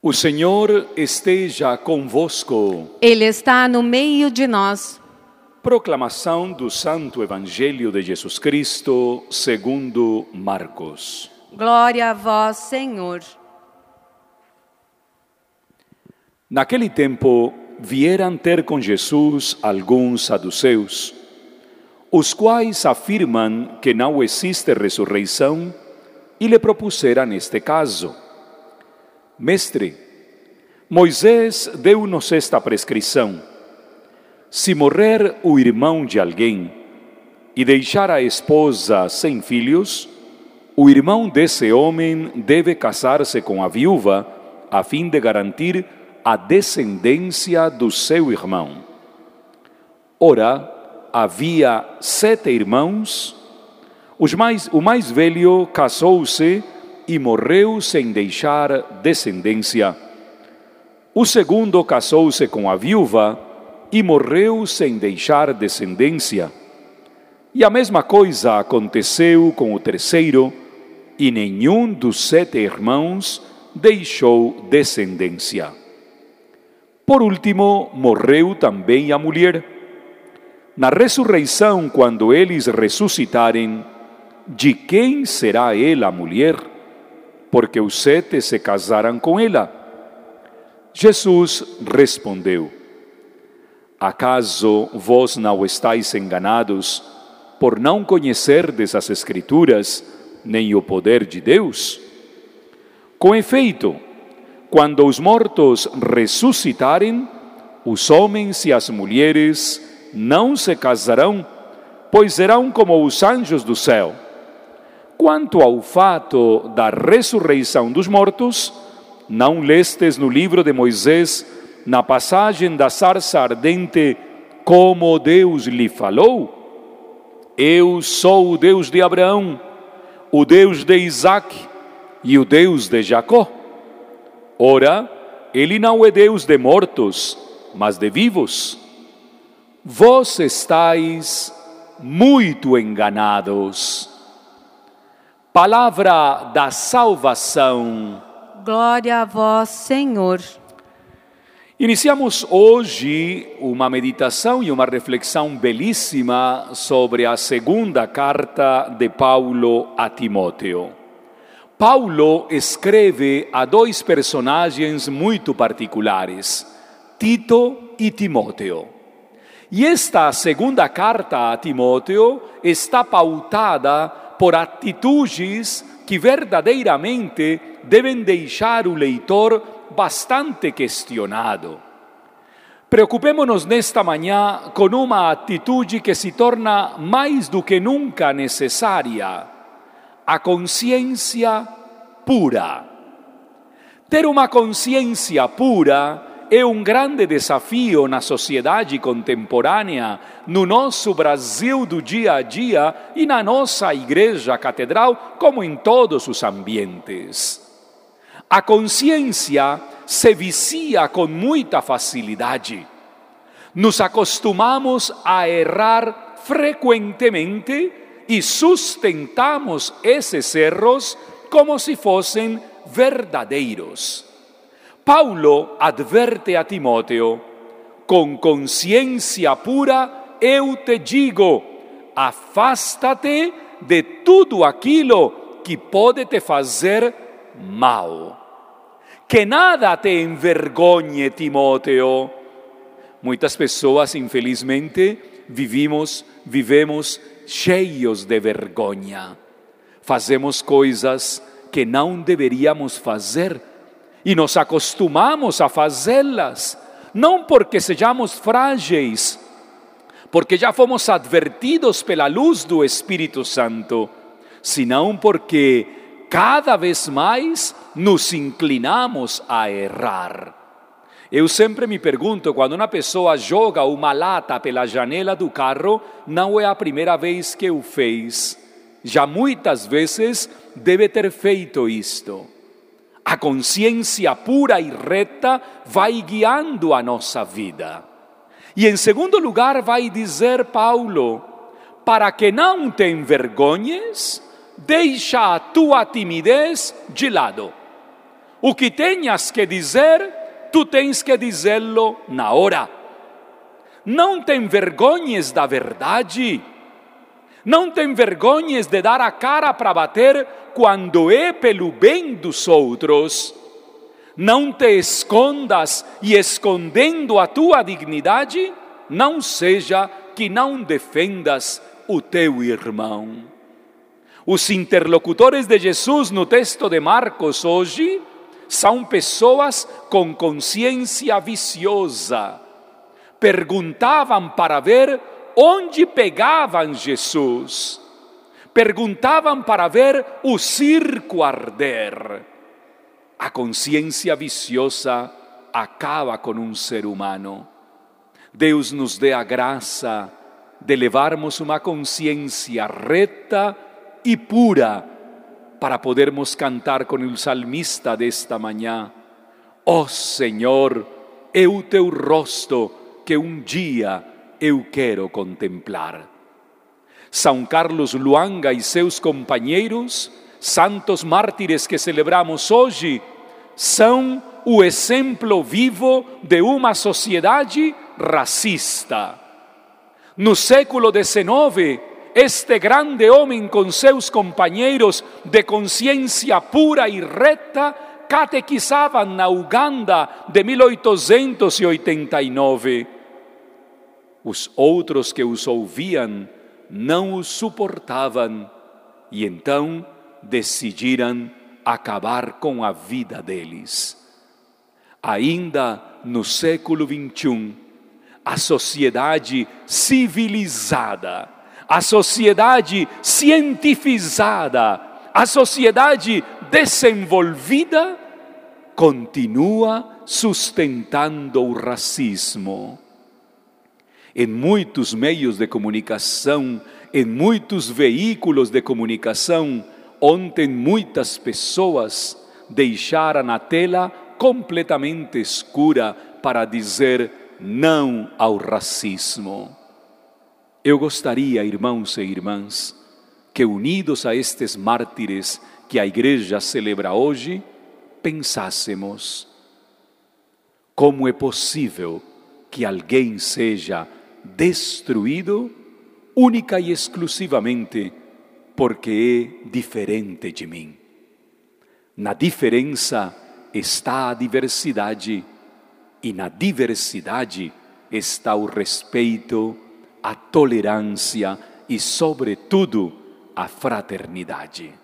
O Senhor esteja convosco. Ele está no meio de nós. Proclamação do Santo Evangelho de Jesus Cristo, segundo Marcos. Glória a vós, Senhor. Naquele tempo, vieram ter com Jesus alguns saduceus, os quais afirmam que não existe ressurreição e lhe propuseram este caso. Mestre, Moisés deu-nos esta prescrição: se morrer o irmão de alguém e deixar a esposa sem filhos, o irmão desse homem deve casar-se com a viúva, a fim de garantir a descendência do seu irmão. Ora, havia sete irmãos, os mais, o mais velho casou-se e morreu sem deixar descendência. O segundo casou-se com a viúva e morreu sem deixar descendência. E a mesma coisa aconteceu com o terceiro, e nenhum dos sete irmãos deixou descendência. Por último, morreu também a mulher. Na ressurreição, quando eles ressuscitarem, de quem será ela a mulher? Porque os sete se casaram com ela. Jesus respondeu: Acaso vós não estáis enganados por não conhecerdes as Escrituras nem o poder de Deus? Com efeito, quando os mortos ressuscitarem, os homens e as mulheres não se casarão, pois serão como os anjos do céu. Quanto ao fato da ressurreição dos mortos, não lestes no livro de Moisés, na passagem da sarça ardente, como Deus lhe falou? Eu sou o Deus de Abraão, o Deus de Isaac e o Deus de Jacó. Ora, ele não é Deus de mortos, mas de vivos. Vós estáis muito enganados. Palavra da salvação. Glória a vós, Senhor. Iniciamos hoje uma meditação e uma reflexão belíssima sobre a segunda carta de Paulo a Timóteo. Paulo escreve a dois personagens muito particulares, Tito e Timóteo. E esta segunda carta a Timóteo está pautada por atitudes que verdadeiramente devem deixar o leitor bastante questionado. Preocupémonos nesta manhã com uma atitude que se torna mais do que nunca necessária: a consciência pura. Ter uma consciência pura é um grande desafio na sociedade contemporânea, no nosso Brasil do dia a dia e na nossa igreja catedral, como em todos os ambientes. A consciência se vicia com muita facilidade. Nos acostumamos a errar frequentemente e sustentamos esses erros como se fossem verdadeiros. Paulo adverte a Timóteo: com consciência pura eu te digo, afasta-te de tudo aquilo que pode te fazer mal. Que nada te envergonhe, Timóteo. Muitas pessoas, infelizmente, vivimos, vivemos cheios de vergonha. Fazemos coisas que não deveríamos fazer e nos acostumamos a fazê-las, não porque sejamos frágeis, porque já fomos advertidos pela luz do Espírito Santo, senão porque cada vez mais nos inclinamos a errar. Eu sempre me pergunto, quando uma pessoa joga uma lata pela janela do carro, não é a primeira vez que o fez. Já muitas vezes deve ter feito isto. A consciência pura e reta vai guiando a nossa vida. E em segundo lugar, vai dizer Paulo: para que não te envergonhes, deixa a tua timidez de lado. O que tenhas que dizer, tu tens que dizê-lo na hora. Não te envergonhes da verdade. Não te envergonhes de dar a cara para bater quando é pelo bem dos outros. Não te escondas e escondendo a tua dignidade, não seja que não defendas o teu irmão. Os interlocutores de Jesus no texto de Marcos hoje são pessoas com consciência viciosa. Perguntavam para ver onde pegavam Jesus. Perguntavam para ver o circo arder. A consciência viciosa acaba com um ser humano. Deus nos dê a graça de levarmos uma consciência reta e pura para podermos cantar com o salmista desta manhã. Ó oh Senhor, o teu rosto que um dia eu quero contemplar. São Carlos Luanga e seus companheiros, santos mártires que celebramos hoje, são o exemplo vivo de uma sociedade racista. No século XIX, este grande homem com seus companheiros de consciência pura e reta catequizavam na Uganda de 1889 os outros que os ouviam não os suportavam e então decidiram acabar com a vida deles. Ainda no século XXI, a sociedade civilizada, a sociedade cientificada, a sociedade desenvolvida continua sustentando o racismo em muitos meios de comunicação, em muitos veículos de comunicação, ontem muitas pessoas deixaram a tela completamente escura para dizer não ao racismo. Eu gostaria, irmãos e irmãs, que unidos a estes mártires que a igreja celebra hoje, pensássemos como é possível que alguém seja destruído única e exclusivamente porque é diferente de mim. Na diferença está a diversidade e na diversidade está o respeito, a tolerância e, sobretudo, a fraternidade.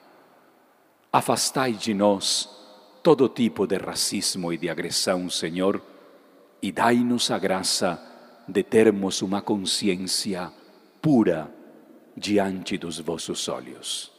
Afastai de nós todo tipo de racismo e de agressão, Senhor, e dai-nos a graça de termos uma consciência pura diante dos vossos olhos.